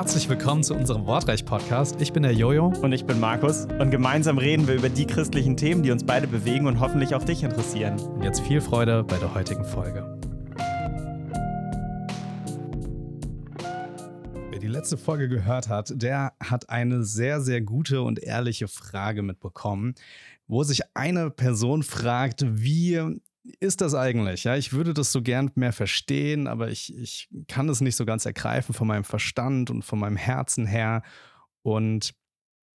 Herzlich willkommen zu unserem Wortreich-Podcast. Ich bin der Jojo. Und ich bin Markus. Und gemeinsam reden wir über die christlichen Themen, die uns beide bewegen und hoffentlich auch dich interessieren. Und jetzt viel Freude bei der heutigen Folge. Wer die letzte Folge gehört hat, der hat eine sehr, sehr gute und ehrliche Frage mitbekommen, wo sich eine Person fragt, wie ist das eigentlich? Ja, ich würde das so gern mehr verstehen, aber ich, ich kann es nicht so ganz ergreifen von meinem Verstand und von meinem Herzen her. Und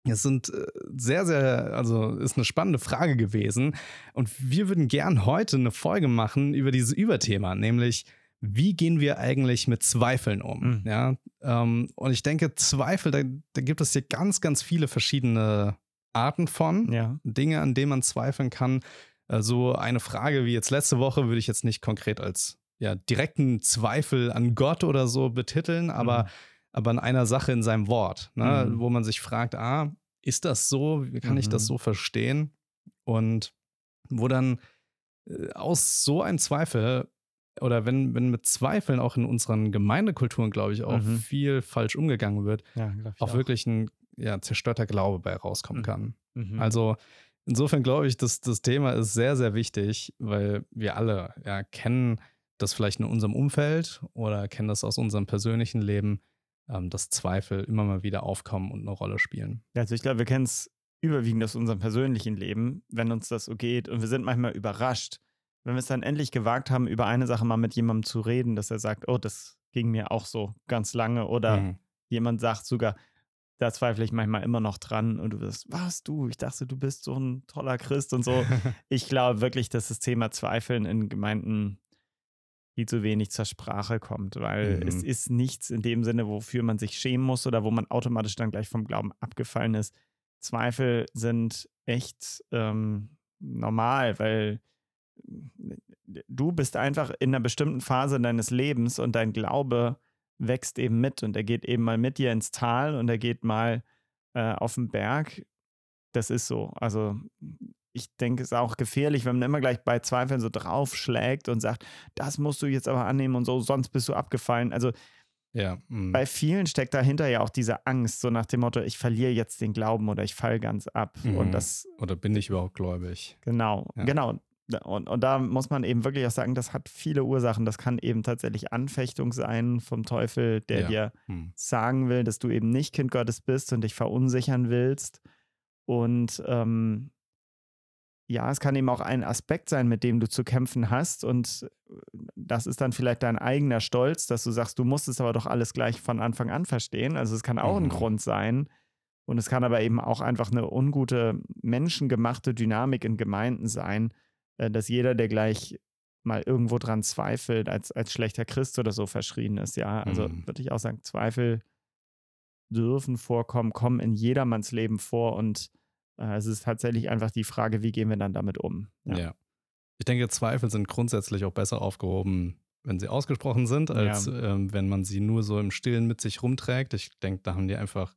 es sind äh, sehr, sehr, also ist eine spannende Frage gewesen. Und wir würden gern heute eine Folge machen über dieses Überthema, nämlich wie gehen wir eigentlich mit Zweifeln um? Mhm. Ja, ähm, und ich denke, Zweifel, da, da gibt es hier ganz, ganz viele verschiedene Arten von ja. Dinge, an denen man zweifeln kann. Also eine Frage wie jetzt letzte Woche würde ich jetzt nicht konkret als ja, direkten Zweifel an Gott oder so betiteln, aber, mhm. aber an einer Sache in seinem Wort, ne, mhm. wo man sich fragt, ah, ist das so? Wie kann mhm. ich das mhm. so verstehen? Und wo dann äh, aus so einem Zweifel oder wenn, wenn mit Zweifeln auch in unseren Gemeindekulturen, glaube ich, auch mhm. viel falsch umgegangen wird, ja, auch, auch, wirklich ein ja, zerstörter Glaube bei rauskommen mhm. kann. Also Insofern glaube ich, dass das Thema ist sehr, sehr wichtig, weil wir alle ja, kennen das vielleicht in unserem Umfeld oder kennen das aus unserem persönlichen Leben, ähm, dass Zweifel immer mal wieder aufkommen und eine Rolle spielen. Ja, also ich glaube, wir kennen es überwiegend aus unserem persönlichen Leben, wenn uns das so geht und wir sind manchmal überrascht, wenn wir es dann endlich gewagt haben, über eine Sache mal mit jemandem zu reden, dass er sagt, oh, das ging mir auch so ganz lange oder mhm. jemand sagt sogar, da zweifle ich manchmal immer noch dran und du wirst, was du? Ich dachte, du bist so ein toller Christ und so. ich glaube wirklich, dass das Thema Zweifeln in Gemeinden viel zu wenig zur Sprache kommt, weil mhm. es ist nichts in dem Sinne, wofür man sich schämen muss oder wo man automatisch dann gleich vom Glauben abgefallen ist. Zweifel sind echt ähm, normal, weil du bist einfach in einer bestimmten Phase deines Lebens und dein Glaube wächst eben mit und er geht eben mal mit dir ins Tal und er geht mal äh, auf den Berg. Das ist so. Also ich denke, es ist auch gefährlich, wenn man immer gleich bei Zweifeln so draufschlägt und sagt, das musst du jetzt aber annehmen und so, sonst bist du abgefallen. Also ja, mm. bei vielen steckt dahinter ja auch diese Angst, so nach dem Motto, ich verliere jetzt den Glauben oder ich falle ganz ab. Mhm. Und das, oder bin ich überhaupt gläubig? Genau, ja. genau. Und, und da muss man eben wirklich auch sagen, das hat viele Ursachen. Das kann eben tatsächlich Anfechtung sein vom Teufel, der ja. dir hm. sagen will, dass du eben nicht Kind Gottes bist und dich verunsichern willst. Und ähm, ja, es kann eben auch ein Aspekt sein, mit dem du zu kämpfen hast. Und das ist dann vielleicht dein eigener Stolz, dass du sagst, du musst es aber doch alles gleich von Anfang an verstehen. Also es kann auch mhm. ein Grund sein. Und es kann aber eben auch einfach eine ungute, menschengemachte Dynamik in Gemeinden sein, äh, dass jeder, der gleich mal irgendwo dran zweifelt, als, als schlechter Christ oder so verschrien ist. Ja, also mhm. würde ich auch sagen, Zweifel dürfen vorkommen, kommen in jedermanns Leben vor und äh, es ist tatsächlich einfach die Frage, wie gehen wir dann damit um? Ja. ja. Ich denke, Zweifel sind grundsätzlich auch besser aufgehoben, wenn sie ausgesprochen sind, als ja. ähm, wenn man sie nur so im Stillen mit sich rumträgt. Ich denke, da haben die einfach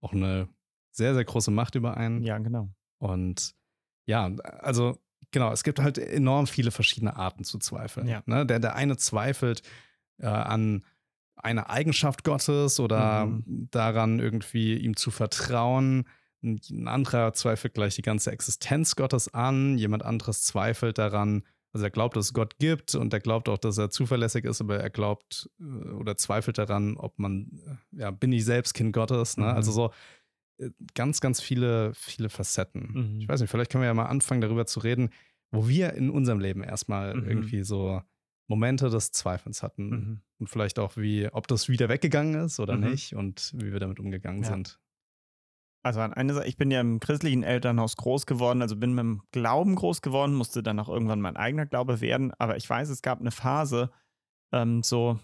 auch eine sehr, sehr große Macht über einen. Ja, genau. Und ja, also genau, es gibt halt enorm viele verschiedene Arten zu zweifeln. Ja. Ne? Der, der eine zweifelt äh, an einer Eigenschaft Gottes oder mhm. daran, irgendwie ihm zu vertrauen. Ein anderer zweifelt gleich die ganze Existenz Gottes an. Jemand anderes zweifelt daran, also er glaubt, dass es Gott gibt und er glaubt auch, dass er zuverlässig ist, aber er glaubt äh, oder zweifelt daran, ob man, äh, ja, bin ich selbst Kind Gottes. Ne? Also mhm. Also so, ganz, ganz viele, viele Facetten. Mhm. Ich weiß nicht, vielleicht können wir ja mal anfangen, darüber zu reden, wo wir in unserem Leben erstmal mhm. irgendwie so Momente des Zweifels hatten. Mhm. Und vielleicht auch, wie, ob das wieder weggegangen ist oder mhm. nicht und wie wir damit umgegangen ja. sind. Also an eine Sache, ich bin ja im christlichen Elternhaus groß geworden, also bin mit dem Glauben groß geworden, musste dann auch irgendwann mein eigener Glaube werden. Aber ich weiß, es gab eine Phase, ähm, so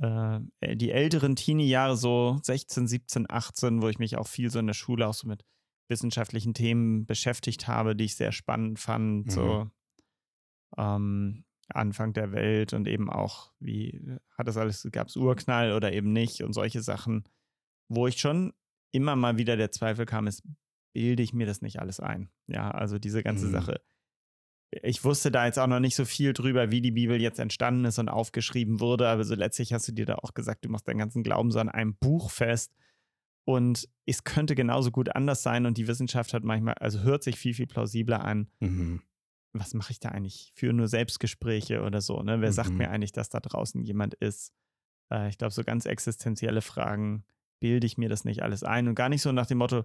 äh, die älteren Teenie-Jahre, so 16, 17, 18, wo ich mich auch viel so in der Schule auch so mit wissenschaftlichen Themen beschäftigt habe, die ich sehr spannend fand, mhm. so ähm, Anfang der Welt und eben auch, wie hat das alles, gab es Urknall oder eben nicht und solche Sachen, wo ich schon immer mal wieder der Zweifel kam, ist, bilde ich mir das nicht alles ein? Ja, also diese ganze mhm. Sache ich wusste da jetzt auch noch nicht so viel drüber, wie die Bibel jetzt entstanden ist und aufgeschrieben wurde, aber so letztlich hast du dir da auch gesagt, du machst deinen ganzen Glauben so an einem Buch fest. Und es könnte genauso gut anders sein und die Wissenschaft hat manchmal, also hört sich viel, viel plausibler an. Mhm. Was mache ich da eigentlich? Für nur Selbstgespräche oder so, ne? Wer mhm. sagt mir eigentlich, dass da draußen jemand ist? Äh, ich glaube, so ganz existenzielle Fragen bilde ich mir das nicht alles ein und gar nicht so nach dem Motto,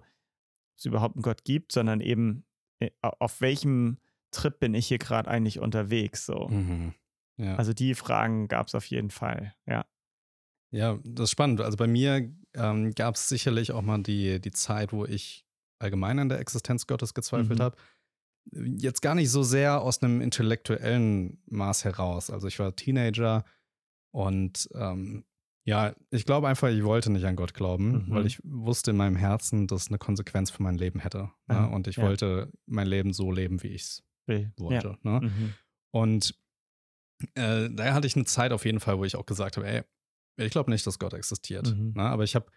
es überhaupt einen Gott gibt, sondern eben äh, auf welchem Trip bin ich hier gerade eigentlich unterwegs? So. Mhm. Ja. Also die Fragen gab es auf jeden Fall, ja. Ja, das ist spannend. Also bei mir ähm, gab es sicherlich auch mal die, die Zeit, wo ich allgemein an der Existenz Gottes gezweifelt mhm. habe. Jetzt gar nicht so sehr aus einem intellektuellen Maß heraus. Also ich war Teenager und ähm, ja, ich glaube einfach, ich wollte nicht an Gott glauben, mhm. weil ich wusste in meinem Herzen, dass es eine Konsequenz für mein Leben hätte. Ne? Und ich ja. wollte mein Leben so leben, wie ich es wollte. Ja. Ne? Mhm. Und äh, daher hatte ich eine Zeit auf jeden Fall, wo ich auch gesagt habe, ey, ich glaube nicht, dass Gott existiert. Mhm. Ne? Aber ich habe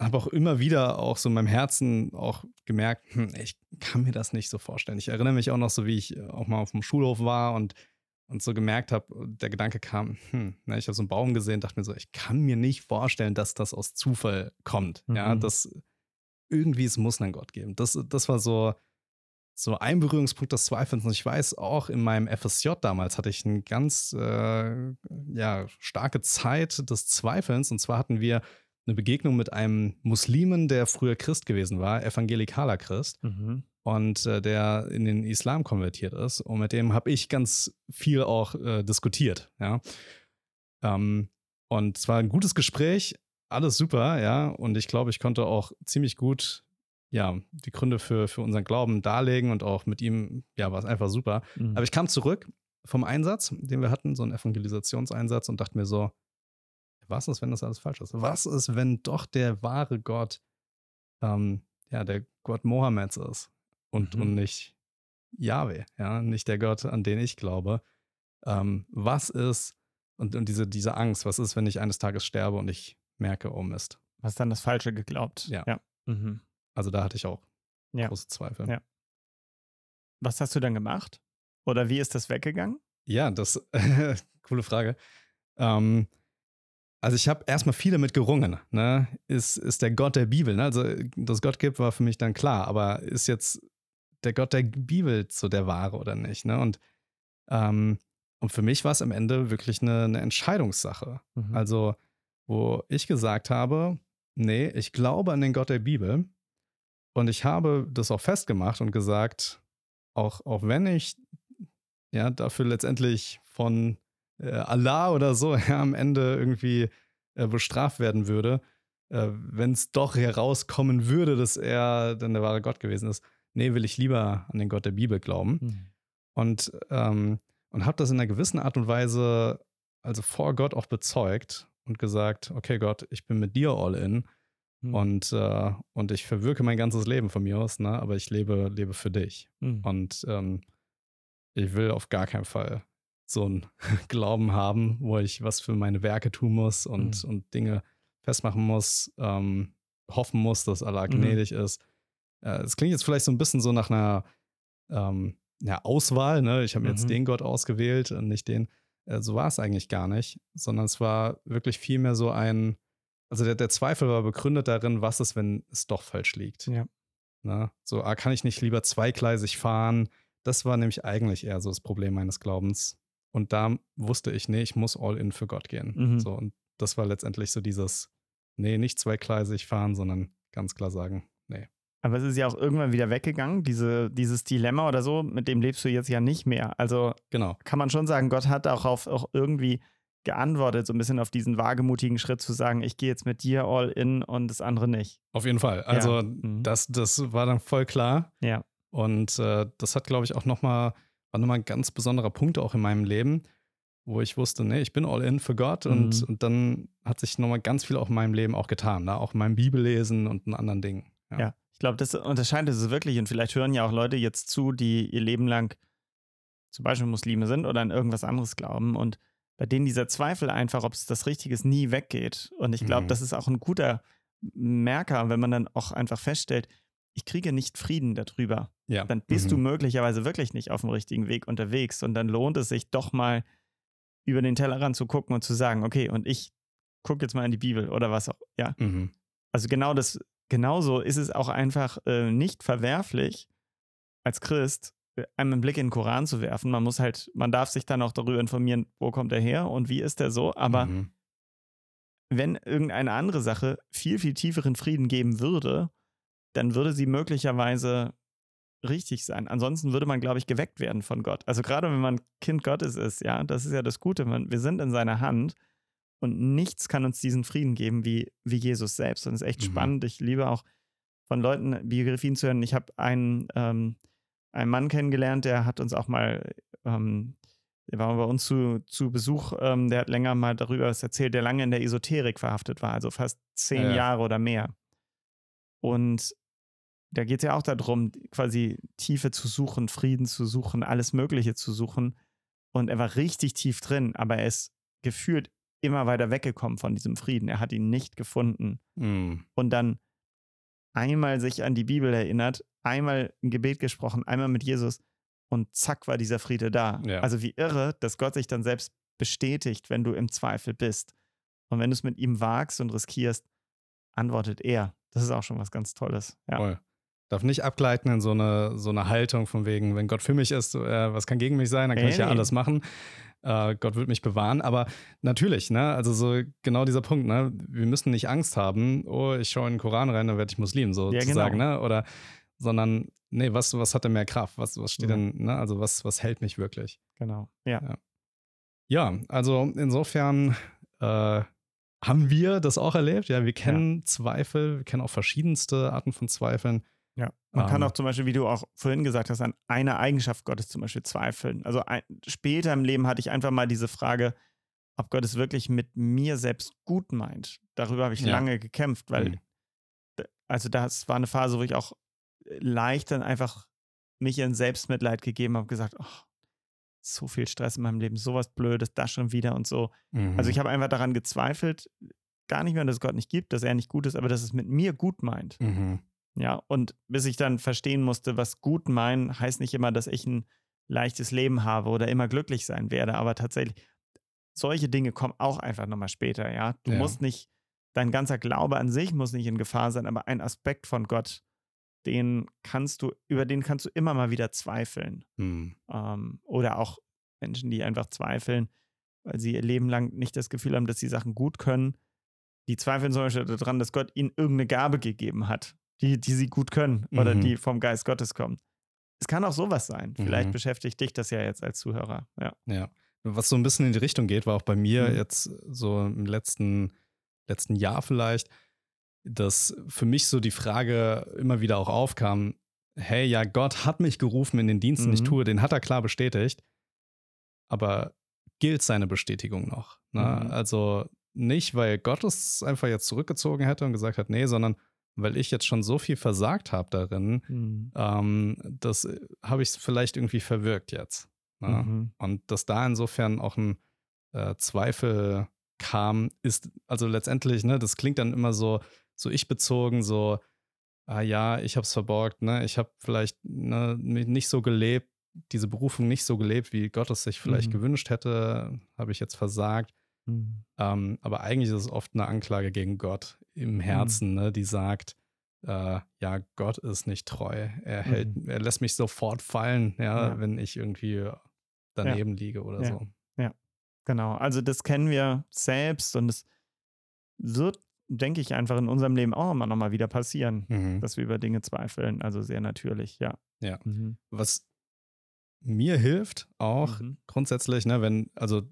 hab auch immer wieder auch so in meinem Herzen auch gemerkt, hm, ich kann mir das nicht so vorstellen. Ich erinnere mich auch noch so, wie ich auch mal auf dem Schulhof war und, und so gemerkt habe, der Gedanke kam, hm, ne, ich habe so einen Baum gesehen, dachte mir so, ich kann mir nicht vorstellen, dass das aus Zufall kommt. Mhm. Ja, dass irgendwie es muss einen Gott geben. Das, das war so, so ein Berührungspunkt des Zweifels. Und ich weiß auch, in meinem FSJ damals hatte ich eine ganz äh, ja, starke Zeit des Zweifelns. Und zwar hatten wir eine Begegnung mit einem Muslimen, der früher Christ gewesen war, evangelikaler Christ. Mhm. Und äh, der in den Islam konvertiert ist. Und mit dem habe ich ganz viel auch äh, diskutiert. Ja. Ähm, und zwar ein gutes Gespräch, alles super, ja. Und ich glaube, ich konnte auch ziemlich gut ja, die Gründe für, für unseren Glauben darlegen und auch mit ihm, ja, war es einfach super. Mhm. Aber ich kam zurück vom Einsatz, den wir hatten, so einen Evangelisationseinsatz und dachte mir so, was ist, wenn das alles falsch ist? Was ist, wenn doch der wahre Gott, ähm, ja, der Gott Mohammeds ist und, mhm. und nicht Yahweh, ja, nicht der Gott, an den ich glaube. Ähm, was ist, und, und diese, diese Angst, was ist, wenn ich eines Tages sterbe und ich merke, oh Mist. Was dann das Falsche geglaubt? Ja. ja. Mhm. Also da hatte ich auch ja. große Zweifel. Ja. Was hast du dann gemacht? Oder wie ist das weggegangen? Ja, das coole Frage. Ähm, also ich habe erstmal viel damit gerungen. Ne? Ist, ist der Gott der Bibel. Ne? Also, dass Gott gibt, war für mich dann klar. Aber ist jetzt der Gott der Bibel so der wahre oder nicht? Ne? Und, ähm, und für mich war es am Ende wirklich eine, eine Entscheidungssache. Mhm. Also, wo ich gesagt habe, nee, ich glaube an den Gott der Bibel. Und ich habe das auch festgemacht und gesagt, auch, auch wenn ich ja dafür letztendlich von äh, Allah oder so ja, am Ende irgendwie äh, bestraft werden würde, äh, wenn es doch herauskommen würde, dass er dann der wahre Gott gewesen ist, nee, will ich lieber an den Gott der Bibel glauben. Mhm. Und, ähm, und habe das in einer gewissen Art und Weise, also vor Gott auch bezeugt und gesagt, okay Gott, ich bin mit dir all in Mhm. Und, äh, und ich verwirke mein ganzes Leben von mir aus, ne? aber ich lebe, lebe für dich. Mhm. Und ähm, ich will auf gar keinen Fall so einen Glauben haben, wo ich was für meine Werke tun muss und, mhm. und Dinge festmachen muss, ähm, hoffen muss, dass Allah mhm. gnädig ist. Äh, es äh, klingt jetzt vielleicht so ein bisschen so nach einer ähm, ja, Auswahl. Ne? Ich habe jetzt mhm. den Gott ausgewählt und nicht den. Äh, so war es eigentlich gar nicht, sondern es war wirklich vielmehr so ein, also der, der Zweifel war begründet darin, was ist, wenn es doch falsch liegt. Ja. Na, ne? so, ah, kann ich nicht lieber zweigleisig fahren? Das war nämlich eigentlich eher so das Problem meines Glaubens. Und da wusste ich, nee, ich muss all in für Gott gehen. Mhm. So, und das war letztendlich so dieses, nee, nicht zweigleisig fahren, sondern ganz klar sagen, nee. Aber es ist ja auch irgendwann wieder weggegangen, diese, dieses Dilemma oder so, mit dem lebst du jetzt ja nicht mehr. Also genau. kann man schon sagen, Gott hat auch auf auch irgendwie geantwortet, so ein bisschen auf diesen wagemutigen Schritt zu sagen, ich gehe jetzt mit dir all in und das andere nicht. Auf jeden Fall. Also ja. mhm. das, das war dann voll klar. Ja. Und äh, das hat, glaube ich, auch nochmal, war nochmal ein ganz besonderer Punkt auch in meinem Leben, wo ich wusste, nee, ich bin all in für Gott. Mhm. Und, und dann hat sich nochmal ganz viel auch in meinem Leben auch getan, ne? auch in meinem Bibellesen und in anderen Dingen. Ja, ja. ich glaube, das unterscheidet es wirklich. Und vielleicht hören ja auch Leute jetzt zu, die ihr Leben lang zum Beispiel Muslime sind oder an irgendwas anderes glauben und bei denen dieser Zweifel einfach, ob es das Richtige ist, nie weggeht. Und ich glaube, mhm. das ist auch ein guter Merker, wenn man dann auch einfach feststellt, ich kriege nicht Frieden darüber, Ja. dann bist mhm. du möglicherweise wirklich nicht auf dem richtigen Weg unterwegs und dann lohnt es sich doch mal über den Tellerrand zu gucken und zu sagen, okay, und ich gucke jetzt mal in die Bibel oder was auch, ja. Mhm. Also genau das, genauso ist es auch einfach äh, nicht verwerflich, als Christ einen Blick in den Koran zu werfen. Man muss halt, man darf sich dann auch darüber informieren, wo kommt er her und wie ist er so, aber Mhm. wenn irgendeine andere Sache viel, viel tieferen Frieden geben würde, dann würde sie möglicherweise richtig sein. Ansonsten würde man, glaube ich, geweckt werden von Gott. Also gerade wenn man Kind Gottes ist, ja, das ist ja das Gute. Man, wir sind in seiner Hand und nichts kann uns diesen Frieden geben wie, wie Jesus selbst. Und es ist echt Mhm. spannend. Ich liebe auch von Leuten Biografien zu hören. Ich habe einen, ähm, einen Mann kennengelernt, der hat uns auch mal ähm, der war bei uns zu, zu Besuch, ähm, der hat länger mal darüber was erzählt, der lange in der Esoterik verhaftet war, also fast zehn Ja. Jahre oder mehr. Und da geht es ja auch darum, quasi Tiefe zu suchen, Frieden zu suchen, alles Mögliche zu suchen. Und er war richtig tief drin, aber er ist gefühlt immer weiter weggekommen von diesem Frieden. Er hat ihn nicht gefunden. Mhm. Und dann einmal sich an die Bibel erinnert, einmal ein Gebet gesprochen, einmal mit Jesus und zack war dieser Friede da. Ja. Also wie irre, dass Gott sich dann selbst bestätigt, wenn du im Zweifel bist. Und wenn du es mit ihm wagst und riskierst, antwortet er. Das ist auch schon was ganz Tolles. Ja. Voll. Darf nicht abgleiten in so eine, so eine Haltung von wegen, wenn Gott für mich ist, äh, was kann gegen mich sein, dann kann Nee, ich ja alles machen. Äh, Gott wird mich bewahren. Aber natürlich, ne, also so genau dieser Punkt, ne, wir müssen nicht Angst haben, oh, ich schaue in den Koran rein, dann werde ich Muslim, sozusagen, genau. ne? Oder, sondern, nee, was, was hat denn mehr Kraft? Was, was steht Ja. denn, ne? Also was, was hält mich wirklich? Genau. Ja. Ja, also insofern äh, haben wir das auch erlebt. Ja, wir kennen Zweifel, wir kennen auch verschiedenste Arten von Zweifeln. Ja. Man kann Ähm. auch zum Beispiel, wie du auch vorhin gesagt hast, an einer Eigenschaft Gottes zum Beispiel zweifeln. Also ein, später im Leben hatte ich einfach mal diese Frage, ob Gott es wirklich mit mir selbst gut meint. Darüber habe ich Ja. lange gekämpft, weil, Mhm. also das war eine Phase, wo ich auch äh, leicht dann einfach mich in Selbstmitleid gegeben habe, gesagt, oh, so viel Stress in meinem Leben, sowas Blödes, das schon wieder und so. Also Mhm. ich habe einfach daran gezweifelt, gar nicht mehr, dass es Gott nicht gibt, dass er nicht gut ist, aber dass es mit mir gut meint. Mhm. Ja, und bis ich dann verstehen musste, was gut meinen, heißt nicht immer, dass ich ein leichtes Leben habe oder immer glücklich sein werde, aber tatsächlich, solche Dinge kommen auch einfach nochmal später, ja. Du Ja. musst nicht, dein ganzer Glaube an sich muss nicht in Gefahr sein, aber ein Aspekt von Gott, den kannst du, über den kannst du immer mal wieder zweifeln. Mhm. Ähm, oder auch Menschen, die einfach zweifeln, weil sie ihr Leben lang nicht das Gefühl haben, dass sie Sachen gut können. Die zweifeln zum Beispiel daran, dass Gott ihnen irgendeine Gabe gegeben hat, die, die sie gut können oder Mhm. die vom Geist Gottes kommen. Es kann auch sowas sein. Vielleicht Mhm. beschäftigt dich das ja jetzt als Zuhörer. Ja. Ja. Was so ein bisschen in die Richtung geht, war auch bei mir Mhm. jetzt so im letzten, letzten Jahr vielleicht, dass für mich so die Frage immer wieder auch aufkam, hey, ja, Gott hat mich gerufen in den Dienst, den ich Mhm. tue, den hat er klar bestätigt, aber gilt seine Bestätigung noch? Ne? Mhm. Also nicht, weil Gott es einfach jetzt zurückgezogen hätte und gesagt hat, nee, sondern weil ich jetzt schon so viel versagt habe darin, Mhm. ähm, das äh, habe ich vielleicht irgendwie verwirkt jetzt. Ne? Mhm. Und dass da insofern auch ein äh, Zweifel kam, ist, also letztendlich, ne, das klingt dann immer so, so ich bezogen, so, ah ja, ich habe es verborgt, ne, ich habe vielleicht ne, nicht so gelebt, diese Berufung nicht so gelebt, wie Gott es sich vielleicht Mhm. gewünscht hätte, habe ich jetzt versagt. Mhm. Ähm, aber eigentlich ist es oft eine Anklage gegen Gott im Herzen, ne, die sagt, äh, ja, Gott ist nicht treu. Er hält, Mhm. er lässt mich sofort fallen, ja, Ja. wenn ich irgendwie daneben liege oder Ja. so. Genau. Also das kennen wir selbst und es wird, denke ich, einfach in unserem Leben auch immer nochmal wieder passieren, Mhm. dass wir über Dinge zweifeln. Also sehr natürlich, ja. Ja. Mhm. Was mir hilft auch Mhm. grundsätzlich, ne, wenn, also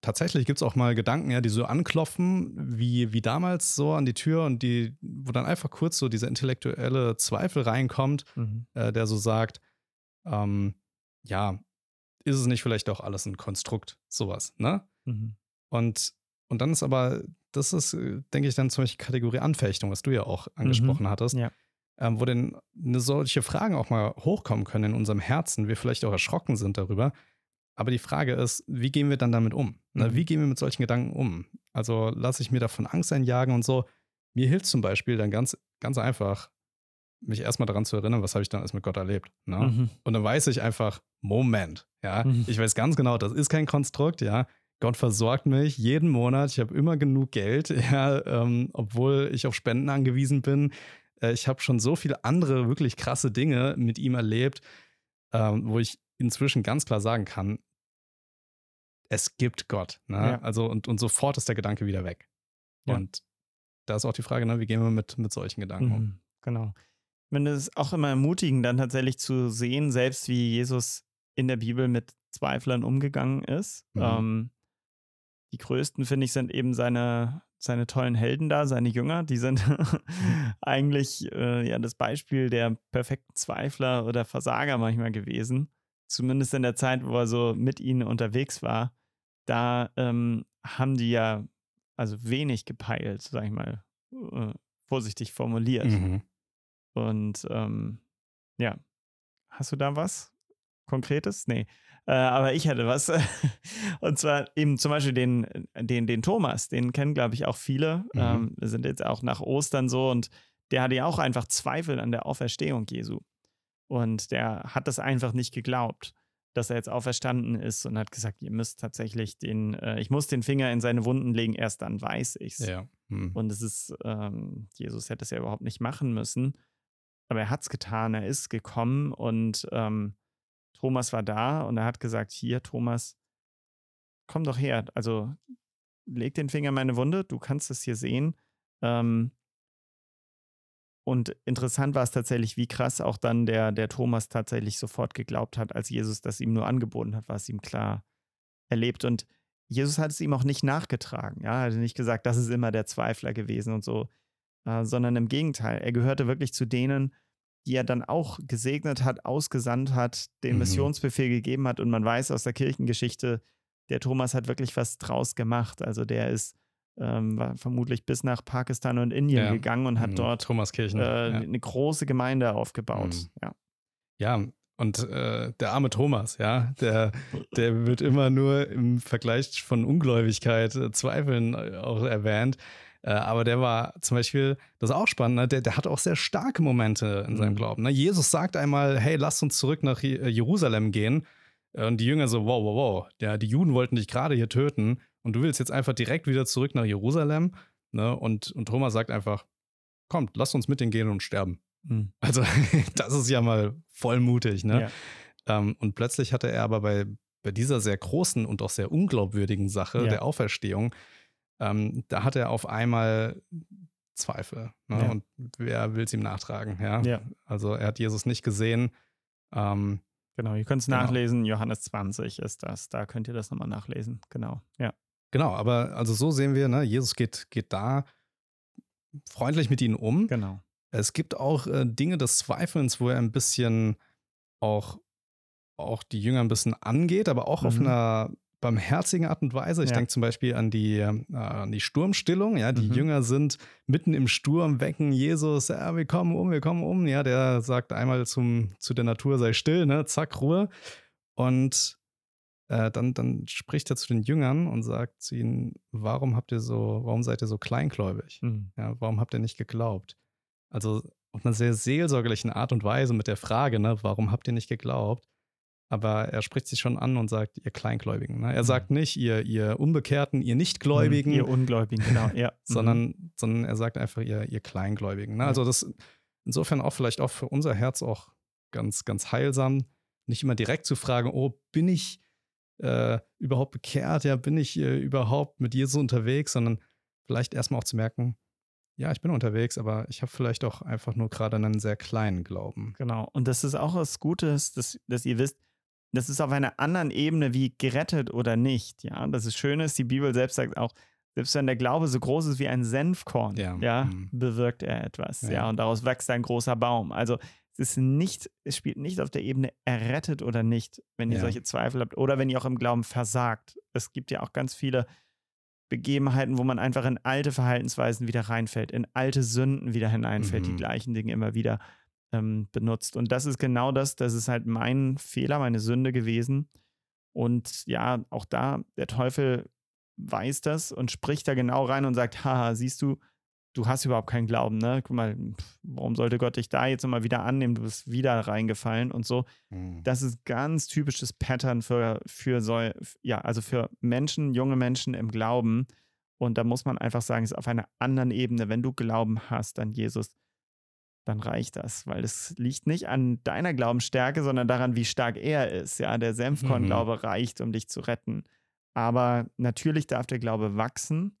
tatsächlich gibt es auch mal Gedanken, ja, die so anklopfen, wie, wie damals so an die Tür und die, wo dann einfach kurz so dieser intellektuelle Zweifel reinkommt, Mhm. äh, der so sagt, ähm, ja, ist es nicht vielleicht auch alles ein Konstrukt, sowas, ne? Mhm. Und, und dann ist aber, das ist, äh, denke ich, dann zum Beispiel Kategorie Anfechtung, was du ja auch angesprochen hattest, Ja. ähm, wo denn solche Fragen auch mal hochkommen können in unserem Herzen, wir vielleicht auch erschrocken sind darüber. Aber die Frage ist, wie gehen wir dann damit um? Ne? Mhm. Wie gehen wir mit solchen Gedanken um? Also lasse ich mir davon Angst einjagen und so. Mir hilft zum Beispiel dann ganz, ganz einfach, mich erstmal daran zu erinnern, was habe ich dann alles mit Gott erlebt. Ne? Mhm. Und dann weiß ich einfach, Moment, ja, Mhm. ich weiß ganz genau, das ist kein Konstrukt, ja. Gott versorgt mich jeden Monat, ich habe immer genug Geld, ja, ähm, obwohl ich auf Spenden angewiesen bin. Äh, ich habe schon so viele andere wirklich krasse Dinge mit ihm erlebt, ähm, wo ich inzwischen ganz klar sagen kann, es gibt Gott. Ne? Ja. Also und, und sofort ist der Gedanke wieder weg. Ja. Und da ist auch die Frage, ne, wie gehen wir mit, mit solchen Gedanken um? Mhm, genau. Ich finde es auch immer ermutigend, dann tatsächlich zu sehen, selbst wie Jesus in der Bibel mit Zweiflern umgegangen ist. Mhm. Ähm, die größten, finde ich, sind eben seine, seine tollen Helden da, seine Jünger. Die sind eigentlich äh, ja das Beispiel der perfekten Zweifler oder Versager manchmal gewesen. Zumindest in der Zeit, wo er so mit ihnen unterwegs war. Da ähm, haben die ja also wenig gepeilt, sag ich mal, äh, vorsichtig formuliert. Mhm. Und ähm, ja, hast du da was Konkretes? Nee. Äh, aber ich hatte was. Und zwar eben zum Beispiel den, den, den Thomas, den kennen, glaube ich, auch viele. Mhm. Ähm, wir sind jetzt auch nach Ostern so und der hatte ja auch einfach Zweifel an der Auferstehung Jesu. Und der hat das einfach nicht geglaubt, dass er jetzt auferstanden ist und hat gesagt, ihr müsst tatsächlich den, äh, ich muss den Finger in seine Wunden legen, erst dann weiß ich's. Ja. Mhm. Und es ist, ähm, Jesus hätte es ja überhaupt nicht machen müssen. Aber er hat es getan, er ist gekommen und ähm, Thomas war da und er hat gesagt: Hier, Thomas, komm doch her. Also leg den Finger in meine Wunde, du kannst es hier sehen. Ähm, und interessant war es tatsächlich, wie krass auch dann der, der Thomas tatsächlich sofort geglaubt hat, als Jesus das ihm nur angeboten hat, war es ihm klar erlebt. Und Jesus hat es ihm auch nicht nachgetragen. Ja, er hat nicht gesagt, das ist immer der Zweifler gewesen und so, äh, sondern im Gegenteil. Er gehörte wirklich zu denen, die er dann auch gesegnet hat, ausgesandt hat, den Mhm. Missionsbefehl gegeben hat. Und man weiß aus der Kirchengeschichte, der Thomas hat wirklich was draus gemacht. Also der ist ähm, war vermutlich bis nach Pakistan und Indien Ja. gegangen und hat Mhm. dort Thomaskirchen. äh, ja. eine große Gemeinde aufgebaut. Mhm. Ja. Ja, und äh, der arme Thomas, ja, der, der wird immer nur im Vergleich von Ungläubigkeit, äh, Zweifeln äh, auch erwähnt. Äh, aber der war zum Beispiel, das ist auch spannend, ne? der, der hat auch sehr starke Momente in seinem Mhm. Glauben. Ne? Jesus sagt einmal, hey, lasst uns zurück nach äh, Jerusalem gehen. Und die Jünger so, wow, wow, wow, ja, die Juden wollten dich gerade hier töten und du willst jetzt einfach direkt wieder zurück nach Jerusalem. Ne? Und, und Thomas sagt einfach, kommt, lasst uns mit denen gehen und sterben. Mhm. Also, das ist ja mal voll mutig, ne? Ja. Ähm, und plötzlich hatte er aber bei, bei dieser sehr großen und auch sehr unglaubwürdigen Sache Ja. der Auferstehung, ähm, da hat er auf einmal Zweifel. Ne? Ja. Und wer will es ihm nachtragen? Ja? Ja. Also, er hat Jesus nicht gesehen. Ähm, Genau, ihr könnt es Genau. nachlesen. Johannes 20 ist das. Da könnt ihr das nochmal nachlesen. Genau. Ja. Genau, aber also so sehen wir, ne? Jesus geht, geht da freundlich mit ihnen um. Genau. Es gibt auch äh, Dinge des Zweifelns, wo er ein bisschen auch, auch die Jünger ein bisschen angeht, aber auch auf Mhm. einer barmherzigen Art und Weise. Ich Ja. denke zum Beispiel an die, äh, an die Sturmstillung. Ja, die Mhm. Jünger sind mitten im Sturm, wecken Jesus, ja, wir kommen um, wir kommen um. Ja, der sagt einmal zum, zu der Natur, sei still, ne? Zack, Ruhe. Und äh, dann, dann spricht er zu den Jüngern und sagt zu ihnen, warum habt ihr so, warum seid ihr so kleingläubig? Mhm. Ja, warum habt ihr nicht geglaubt? Also auf einer sehr seelsorgerlichen Art und Weise mit der Frage, ne, warum habt ihr nicht geglaubt? Aber er spricht sich schon an und sagt, ihr Kleingläubigen. Ne? Er Mhm. sagt nicht, ihr, ihr Unbekehrten, ihr Nichtgläubigen, Ihr Ungläubigen, genau. Ja. Mhm. sondern, sondern er sagt einfach, ihr, ihr Kleingläubigen. Ne? Also das insofern auch vielleicht auch für unser Herz auch ganz, ganz heilsam, nicht immer direkt zu fragen, oh, bin ich äh, überhaupt bekehrt? Ja, bin ich äh, überhaupt mit Jesus unterwegs? Sondern vielleicht erstmal auch zu merken, ja, ich bin unterwegs, aber ich habe vielleicht auch einfach nur gerade einen sehr kleinen Glauben. Genau. Und das ist auch was Gutes, dass, dass ihr wisst, das ist auf einer anderen Ebene wie gerettet oder nicht. Ja, das ist schön ist, die Bibel selbst sagt auch, selbst wenn der Glaube so groß ist wie ein Senfkorn, Ja. ja, Mhm. bewirkt er etwas. Ja. Ja. und daraus wächst ein großer Baum. Also es nicht, es spielt nicht auf der Ebene errettet oder nicht, wenn ihr Ja. solche Zweifel habt oder wenn ihr auch im Glauben versagt. Es gibt ja auch ganz viele Begebenheiten, wo man einfach in alte Verhaltensweisen wieder reinfällt, in alte Sünden wieder hineinfällt, die Mhm. gleichen Dinge immer wieder ähm, benutzt. Und das ist genau das, das ist halt mein Fehler, meine Sünde gewesen. Und ja, auch da, der Teufel weiß das und spricht da genau rein und sagt, haha, siehst du, du hast überhaupt keinen Glauben, ne? Guck mal, warum sollte Gott dich da jetzt immer wieder annehmen? Du bist wieder reingefallen und so. Mhm. Das ist ganz typisches Pattern für, für so, ja, also für Menschen, junge Menschen im Glauben. Und da muss man einfach sagen, es ist auf einer anderen Ebene. Wenn du Glauben hast an Jesus, dann reicht das, weil es liegt nicht an deiner Glaubensstärke, sondern daran, wie stark er ist. Ja, der Senfkornglaube mhm. reicht, um dich zu retten. Aber natürlich darf der Glaube wachsen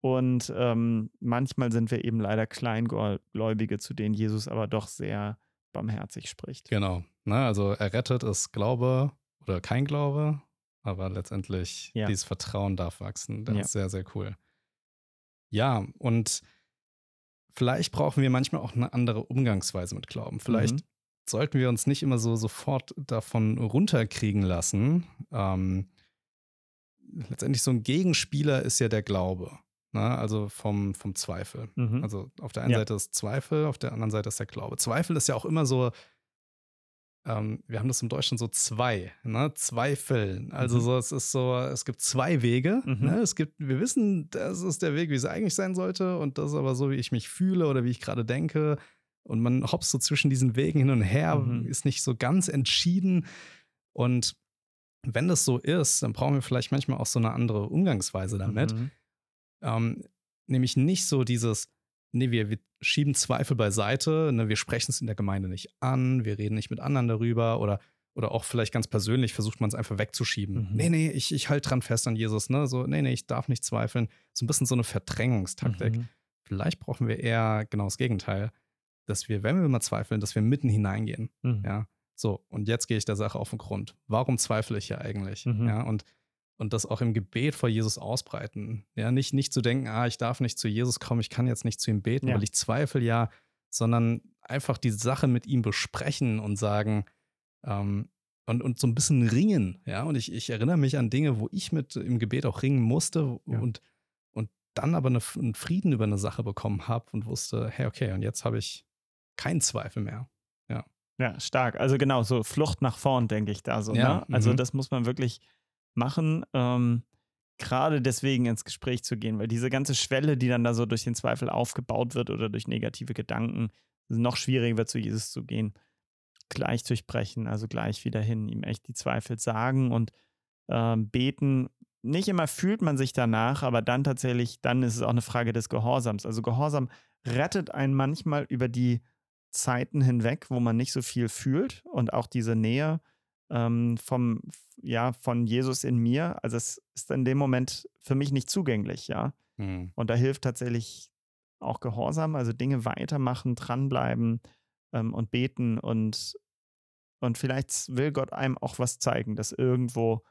und ähm, manchmal sind wir eben leider Kleingläubige, zu denen Jesus aber doch sehr barmherzig spricht. Genau. Ne, also errettet ist Glaube oder kein Glaube, aber letztendlich ja. dieses Vertrauen darf wachsen. Das ja. ist sehr, sehr cool. Ja, und vielleicht brauchen wir manchmal auch eine andere Umgangsweise mit Glauben. Vielleicht mhm. sollten wir uns nicht immer so sofort davon runterkriegen lassen. Ähm, letztendlich so ein Gegenspieler ist ja der Glaube. Ne? Also vom, vom Zweifel. Mhm. Also auf der einen ja. Seite ist Zweifel, auf der anderen Seite ist der Glaube. Zweifel ist ja auch immer so, ähm, wir haben das im Deutschen so zwei, ne? Zweifel. Also mhm. so, es ist so, es gibt zwei Wege. Mhm. Ne? Es gibt, wir wissen, das ist der Weg, wie es eigentlich sein sollte, und das ist aber so, wie ich mich fühle oder wie ich gerade denke. Und man hopst so zwischen diesen Wegen hin und her, mhm. ist nicht so ganz entschieden. Und wenn das so ist, dann brauchen wir vielleicht manchmal auch so eine andere Umgangsweise damit. Mhm. Ähm, nämlich nicht so dieses, nee, wir, wir schieben Zweifel beiseite, ne, wir sprechen es in der Gemeinde nicht an, wir reden nicht mit anderen darüber oder, oder auch vielleicht ganz persönlich versucht man es einfach wegzuschieben. Mhm. Nee, nee, ich, ich halte dran fest an Jesus, ne? So, nee, nee, ich darf nicht zweifeln. So ein bisschen so eine Verdrängungstaktik. Mhm. Vielleicht brauchen wir eher genau das Gegenteil, dass wir, wenn wir mal zweifeln, dass wir mitten hineingehen. Mhm. Ja. So, und jetzt gehe ich der Sache auf den Grund. Warum zweifle ich hier eigentlich? Mhm. Ja, und und das auch im Gebet vor Jesus ausbreiten. Ja, nicht, nicht zu denken, ah, ich darf nicht zu Jesus kommen, ich kann jetzt nicht zu ihm beten, ja. weil ich zweifle ja, sondern einfach die Sache mit ihm besprechen und sagen, ähm, und, und so ein bisschen ringen, ja. Und ich, ich erinnere mich an Dinge, wo ich mit im Gebet auch ringen musste ja. und, und dann aber eine, einen Frieden über eine Sache bekommen habe und wusste, hey, okay, und jetzt habe ich keinen Zweifel mehr. Ja. Ja, stark. Also genau, so Flucht nach vorn, denke ich da so. Ja, ne? Also mhm. das muss man wirklich machen, ähm, gerade deswegen ins Gespräch zu gehen, weil diese ganze Schwelle, die dann da so durch den Zweifel aufgebaut wird oder durch negative Gedanken, noch schwieriger wird, zu Jesus zu gehen, gleich durchbrechen, also gleich wieder hin, ihm echt die Zweifel sagen und ähm, beten. Nicht immer fühlt man sich danach, aber dann tatsächlich, dann ist es auch eine Frage des Gehorsams. Also Gehorsam rettet einen manchmal über die Zeiten hinweg, wo man nicht so viel fühlt und auch diese Nähe ähm, vom, ja, von Jesus in mir. Also es ist in dem Moment für mich nicht zugänglich, ja. Mhm. Und da hilft tatsächlich auch Gehorsam, also Dinge weitermachen, dranbleiben ähm, und beten und, und vielleicht will Gott einem auch was zeigen, dass irgendwo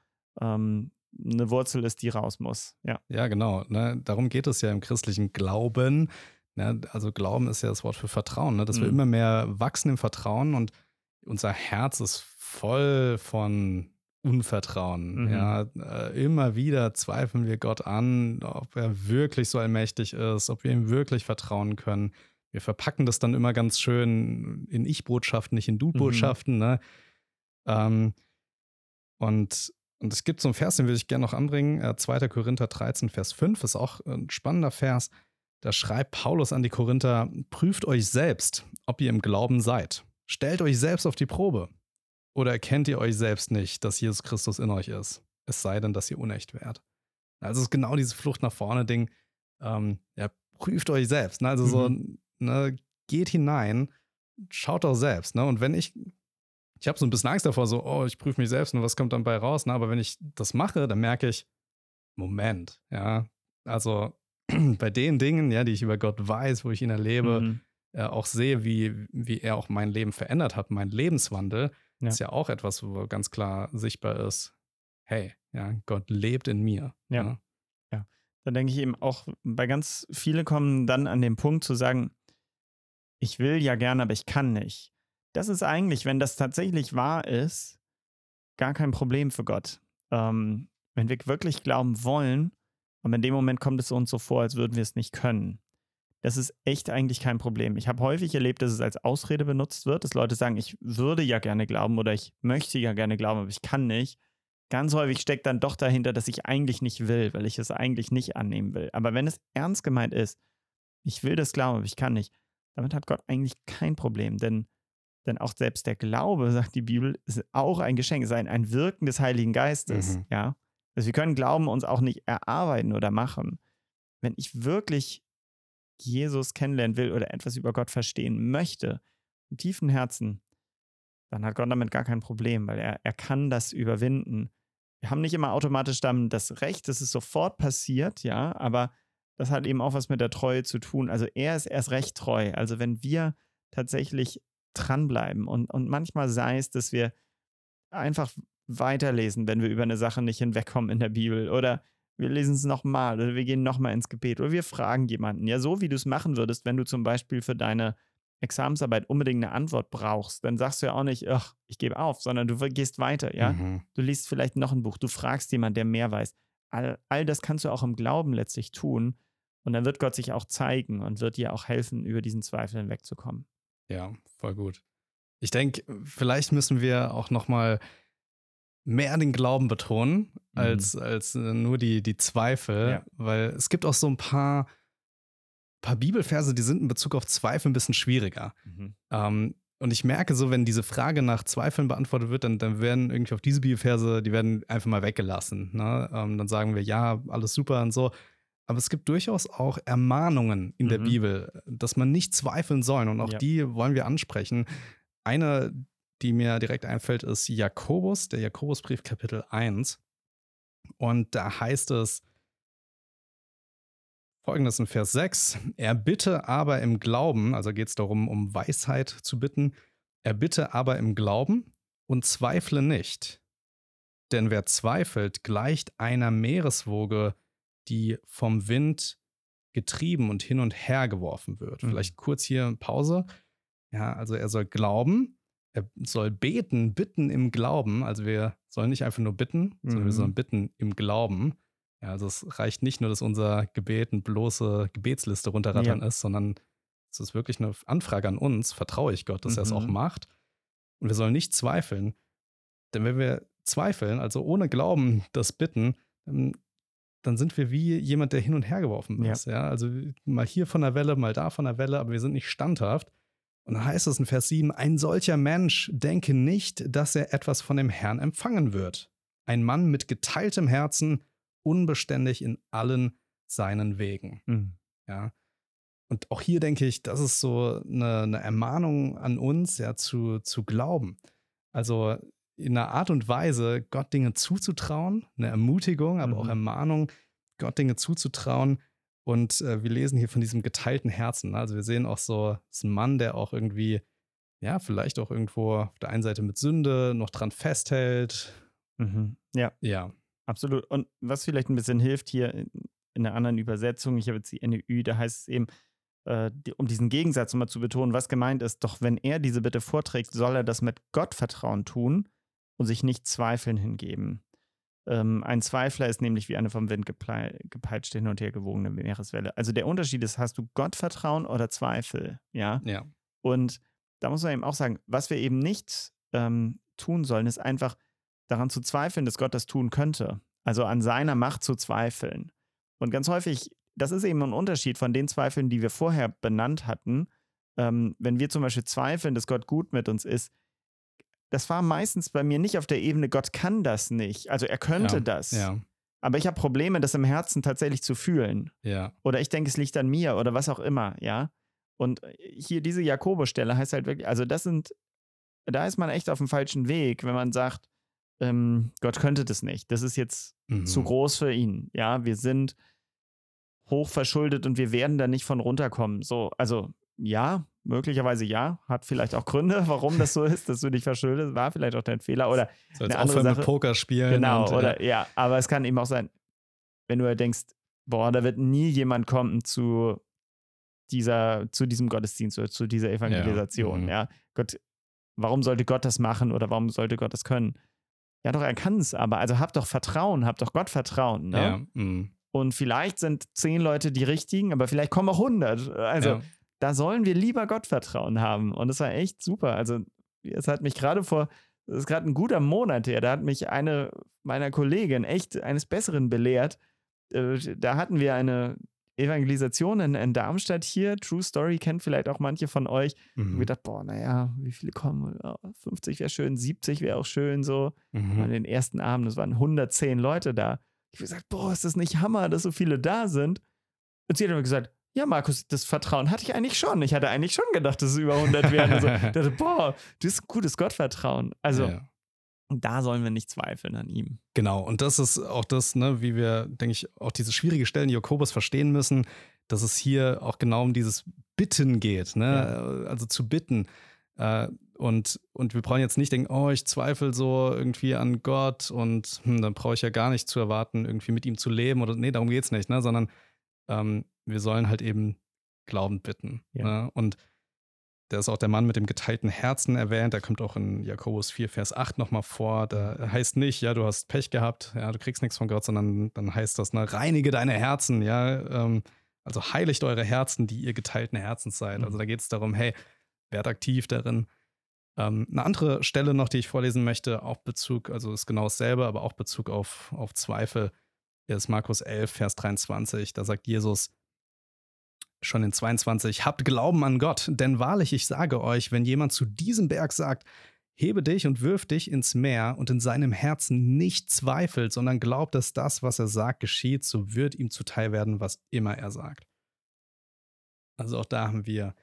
ähm, eine Wurzel ist, die raus muss. Ja, ja genau. Ne? Darum geht es ja im christlichen Glauben. Ne? Also Glauben ist ja das Wort für Vertrauen, ne? dass mhm. wir immer mehr wachsen im Vertrauen und unser Herz ist voll von Unvertrauen. Mhm. Ja, äh, immer wieder zweifeln wir Gott an, ob er wirklich so allmächtig ist, ob wir ihm wirklich vertrauen können. Wir verpacken das dann immer ganz schön in Ich-Botschaften, nicht in Du-Botschaften. Mhm. Ne? Ähm, und, und es gibt so einen Vers, den würde ich gerne noch anbringen. Äh, 2. Korinther 13, Vers 5 ist auch ein spannender Vers. Da schreibt Paulus an die Korinther: Prüft euch selbst, ob ihr im Glauben seid. Stellt euch selbst auf die Probe. Oder erkennt ihr euch selbst nicht, dass Jesus Christus in euch ist? Es sei denn, dass ihr unecht wärt. Also es ist genau diese Flucht nach vorne Ding. Ähm, ja, prüft euch selbst. Ne? Also mhm. so, ne, geht hinein, schaut doch selbst. Ne? Und wenn ich, ich habe so ein bisschen Angst davor, so, oh, ich prüfe mich selbst und was kommt dann bei raus? Ne? Aber wenn ich das mache, dann merke ich, Moment, ja, also bei den Dingen, ja, die ich über Gott weiß, wo ich ihn erlebe, mhm. äh, auch sehe, wie, wie er auch mein Leben verändert hat, mein Lebenswandel, ja. ist ja auch etwas, wo ganz klar sichtbar ist, hey, ja, Gott lebt in mir. Ja. ja. ja. Da denke ich eben auch, bei ganz viele kommen dann an den Punkt zu sagen, ich will ja gerne, aber ich kann nicht. Das ist eigentlich, wenn das tatsächlich wahr ist, gar kein Problem für Gott. Ähm, wenn wir wirklich glauben wollen, aber in dem Moment kommt es uns so vor, als würden wir es nicht können. Das ist echt eigentlich kein Problem. Ich habe häufig erlebt, dass es als Ausrede benutzt wird, dass Leute sagen, ich würde ja gerne glauben oder ich möchte ja gerne glauben, aber ich kann nicht. Ganz häufig steckt dann doch dahinter, dass ich eigentlich nicht will, weil ich es eigentlich nicht annehmen will. Aber wenn es ernst gemeint ist ich will das glauben, aber ich kann nicht. Damit hat Gott eigentlich kein Problem, denn, denn auch selbst der Glaube, sagt die Bibel, ist auch ein Geschenk, ist ein, ein Wirken des Heiligen Geistes. Mhm. Ja? Also wir können Glauben uns auch nicht erarbeiten oder machen. Wenn ich wirklich Jesus kennenlernen will oder etwas über Gott verstehen möchte, im tiefen Herzen, dann hat Gott damit gar kein Problem, weil er, er kann das überwinden. Wir haben nicht immer automatisch dann das Recht, dass es sofort passiert, ja, aber das hat eben auch was mit der Treue zu tun. Also er ist erst recht treu. Also wenn wir tatsächlich dranbleiben und, und manchmal sei es, dass wir einfach weiterlesen, wenn wir über eine Sache nicht hinwegkommen in der Bibel oder wir lesen es nochmal oder wir gehen nochmal ins Gebet oder wir fragen jemanden. Ja, so wie du es machen würdest, wenn du zum Beispiel für deine Examensarbeit unbedingt eine Antwort brauchst, dann sagst du ja auch nicht, ach, ich gebe auf, sondern du gehst weiter, ja. Mhm. Du liest vielleicht noch ein Buch, du fragst jemanden, der mehr weiß. All, all das kannst du auch im Glauben letztlich tun. Und dann wird Gott sich auch zeigen und wird dir auch helfen, über diesen Zweifel hinwegzukommen. Ja, voll gut. Ich denke, vielleicht müssen wir auch noch mal mehr den Glauben betonen, Mhm. als, als äh, nur die, die Zweifel, Ja. weil es gibt auch so ein paar, paar Bibelverse, die sind in Bezug auf Zweifel ein bisschen schwieriger. Ähm, und ich merke so, wenn diese Frage nach Zweifeln beantwortet wird, dann, dann werden irgendwie auf diese Bibelverse, die werden einfach mal weggelassen. Ne? Ähm, dann sagen wir, ja, alles super und so. Aber es gibt durchaus auch Ermahnungen in der Mhm. Bibel, dass man nicht zweifeln soll. Und auch Ja. die wollen wir ansprechen. Eine, die mir direkt einfällt, ist Jakobus, der Jakobusbrief Kapitel 1. Und da heißt es, Folgendes in Vers 6. Er bitte aber im Glauben, also geht es darum, um Weisheit zu bitten, er bitte aber im Glauben und zweifle nicht. Denn wer zweifelt, gleicht einer Meereswoge, die vom Wind getrieben und hin und her geworfen wird. Mhm. Vielleicht kurz hier Pause. Ja, also er soll glauben, er soll beten, bitten im Glauben. Also wir sollen nicht einfach nur bitten, sondern wir Mhm. sollen bitten im Glauben. Ja, also es reicht nicht nur, dass unser Gebet eine bloße Gebetsliste runterrattern Ja. ist, sondern es ist wirklich eine Anfrage an uns. Vertraue ich Gott, dass er es auch Mhm. macht. Und wir sollen nicht zweifeln. Denn wenn wir zweifeln, also ohne Glauben das bitten, dann, sind wir wie jemand, der hin und her geworfen Ja. ist. Ja. also mal hier von der Welle, mal da von der Welle, aber wir sind nicht standhaft. Und dann heißt es in Vers 7, ein solcher Mensch denke nicht, dass er etwas von dem Herrn empfangen wird. Ein Mann mit geteiltem Herzen, unbeständig in allen seinen Wegen. Mhm. Ja. Und auch hier denke ich, das ist so eine, eine Ermahnung an uns, ja, zu, zu glauben. Also in einer Art und Weise, Gott Dinge zuzutrauen, eine Ermutigung, aber auch Mhm. Ermahnung, Gott Dinge zuzutrauen. Und äh, wir lesen hier von diesem geteilten Herzen. ne? Also wir sehen auch so, ist ein Mann, der auch irgendwie, ja, vielleicht auch irgendwo auf der einen Seite mit Sünde noch dran festhält. Mhm. Ja, Ja. absolut. Und was vielleicht ein bisschen hilft hier in, in einer anderen Übersetzung, ich habe jetzt die NÜ, da heißt es eben, äh, um diesen Gegensatz nochmal zu betonen, was gemeint ist, doch wenn er diese Bitte vorträgt, soll er das mit Gottvertrauen tun und sich nicht Zweifeln hingeben. Ähm, ein Zweifler ist nämlich wie eine vom Wind gepeitschte hin und her gewogene Meereswelle. Also der Unterschied ist, hast du Gottvertrauen oder Zweifel? Ja. Ja. Und da muss man eben auch sagen, was wir eben nicht ähm, tun sollen, ist einfach daran zu zweifeln, dass Gott das tun könnte. Also an seiner Macht zu zweifeln. Und ganz häufig, das ist eben ein Unterschied von den Zweifeln, die wir vorher benannt hatten. Ähm, wenn wir zum Beispiel zweifeln, dass Gott gut mit uns ist, das war meistens bei mir nicht auf der Ebene, Gott kann das nicht. Also er könnte ja, das. Ja. Aber ich habe Probleme, das im Herzen tatsächlich zu fühlen Ja. oder ich denke, es liegt an mir oder was auch immer, ja. Und hier diese Jakobus-Stelle heißt halt wirklich, also das sind, da ist man echt auf dem falschen Weg, wenn man sagt, ähm, Gott könnte das nicht. Das ist jetzt Mhm. zu groß für ihn. Ja, wir sind hoch verschuldet und wir werden da nicht von runterkommen. So, also ja, möglicherweise ja, hat vielleicht auch Gründe, warum das so ist, dass du dich verschuldest, war vielleicht auch dein Fehler oder So eine andere mit Sache- Poker spielen. Genau, und, äh, oder ja, aber es kann eben auch sein, wenn du halt denkst, boah, da wird nie jemand kommen zu dieser, zu diesem Gottesdienst oder zu dieser Evangelisation. mhm. Ja, Gott, warum sollte Gott das machen oder warum sollte Gott das können? Ja, doch, er kann es, aber also hab doch Vertrauen, hab doch Gott Vertrauen. Ne? Ja. mhm. Und vielleicht sind zehn Leute die richtigen, aber vielleicht kommen auch hundert. Also ja. Da sollen wir lieber Gottvertrauen haben. Und das war echt super. Also, es hat mich gerade vor, das ist gerade ein guter Monat her, da hat mich eine meiner Kolleginnen echt eines Besseren belehrt. Äh, Da hatten wir eine Evangelisation in, in Darmstadt hier, True Story, kennt vielleicht auch manche von euch. Mhm. Ich habe gedacht, boah, naja, wie viele kommen? Ja, 50 wäre schön, 70 wäre auch schön so. Mhm. An den ersten Abend, es waren 110 Leute da. Ich habe gesagt, boah, ist das nicht Hammer, dass so viele da sind? Und sie hat mir gesagt, ja, Markus, das Vertrauen hatte ich eigentlich schon. Ich hatte eigentlich schon gedacht, dass es über 100 werden. Also, ich dachte, boah, das ist gutes Gottvertrauen. Also, ja. da sollen wir nicht zweifeln an ihm. Genau, und das ist auch das, ne, wie wir, denke ich, auch diese schwierige Stellen Jakobus verstehen müssen, dass es hier auch genau um dieses Bitten geht, ne? Ja. Also zu bitten. Äh, und, und wir brauchen jetzt nicht denken, oh, ich zweifle so irgendwie an Gott und hm, dann brauche ich ja gar nicht zu erwarten, irgendwie mit ihm zu leben oder nee, darum geht es nicht, ne? Sondern ähm, wir sollen halt eben glaubend bitten. Ja. Ne? Und da ist auch der Mann mit dem geteilten Herzen erwähnt. Der kommt auch in Jakobus 4, Vers 8 nochmal vor. Da heißt nicht, ja, du hast Pech gehabt, ja, du kriegst nichts von Gott, sondern dann heißt das, ne, reinige deine Herzen, ja, ähm, also heiligt eure Herzen, die ihr geteilten Herzens seid. Mhm. Also da geht es darum, hey, werd aktiv darin. Ähm, eine andere Stelle noch, die ich vorlesen möchte, auch Bezug, also ist genau dasselbe, aber auch Bezug auf, auf Zweifel, ist Markus 11, Vers 23. Da sagt Jesus, schon in 22, habt Glauben an Gott, denn wahrlich, ich sage euch, wenn jemand zu diesem Berg sagt, hebe dich und wirf dich ins Meer und in seinem Herzen nicht zweifelt, sondern glaubt, dass das, was er sagt, geschieht, so wird ihm zuteil werden, was immer er sagt. Also auch da haben wir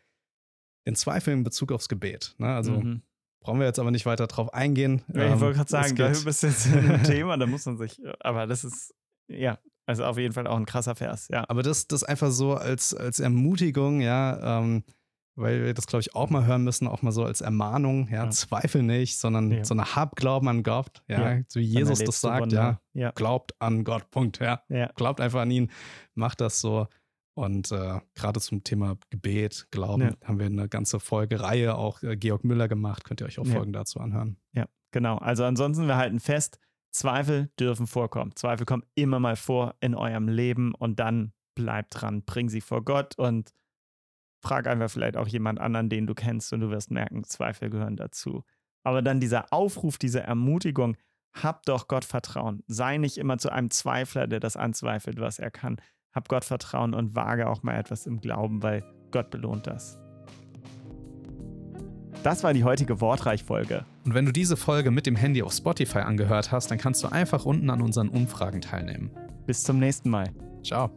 den Zweifel in Bezug aufs Gebet. Ne? Also mhm. brauchen wir jetzt aber nicht weiter drauf eingehen. Ja, ich wollte gerade ähm, sagen, da bist du jetzt in einem Thema, da muss man sich, aber das ist, ja, also auf jeden Fall auch ein krasser Vers, ja. Aber das, das einfach so als, als Ermutigung, ja, ähm, weil wir das, glaube ich, auch mal hören müssen, auch mal so als Ermahnung, ja, ja. Zweifel nicht, sondern ja. so eine Habglauben an Gott, ja, ja. so wie Jesus das sagt, ja, ja, glaubt an Gott, Punkt, ja. Glaubt einfach an ihn, macht das so. Und äh, gerade zum Thema Gebet, Glauben, haben wir eine ganze Folgereihe auch äh, Georg Müller gemacht. Könnt ihr euch auch Folgen dazu anhören. Ja, genau. Also ansonsten, wir halten fest, Zweifel dürfen vorkommen. Zweifel kommen immer mal vor in eurem Leben und dann bleibt dran, bring sie vor Gott und frag einfach vielleicht auch jemand anderen, den du kennst und du wirst merken, Zweifel gehören dazu. Aber dann dieser Aufruf, diese Ermutigung, hab doch Gott Vertrauen. Sei nicht immer zu einem Zweifler, der das anzweifelt, was er kann. Hab Gott Vertrauen und wage auch mal etwas im Glauben, weil Gott belohnt das. Das war die heutige Wortreich-Folge. Und wenn du diese Folge mit dem Handy auf Spotify angehört hast, dann kannst du einfach unten an unseren Umfragen teilnehmen. Bis zum nächsten Mal. Ciao.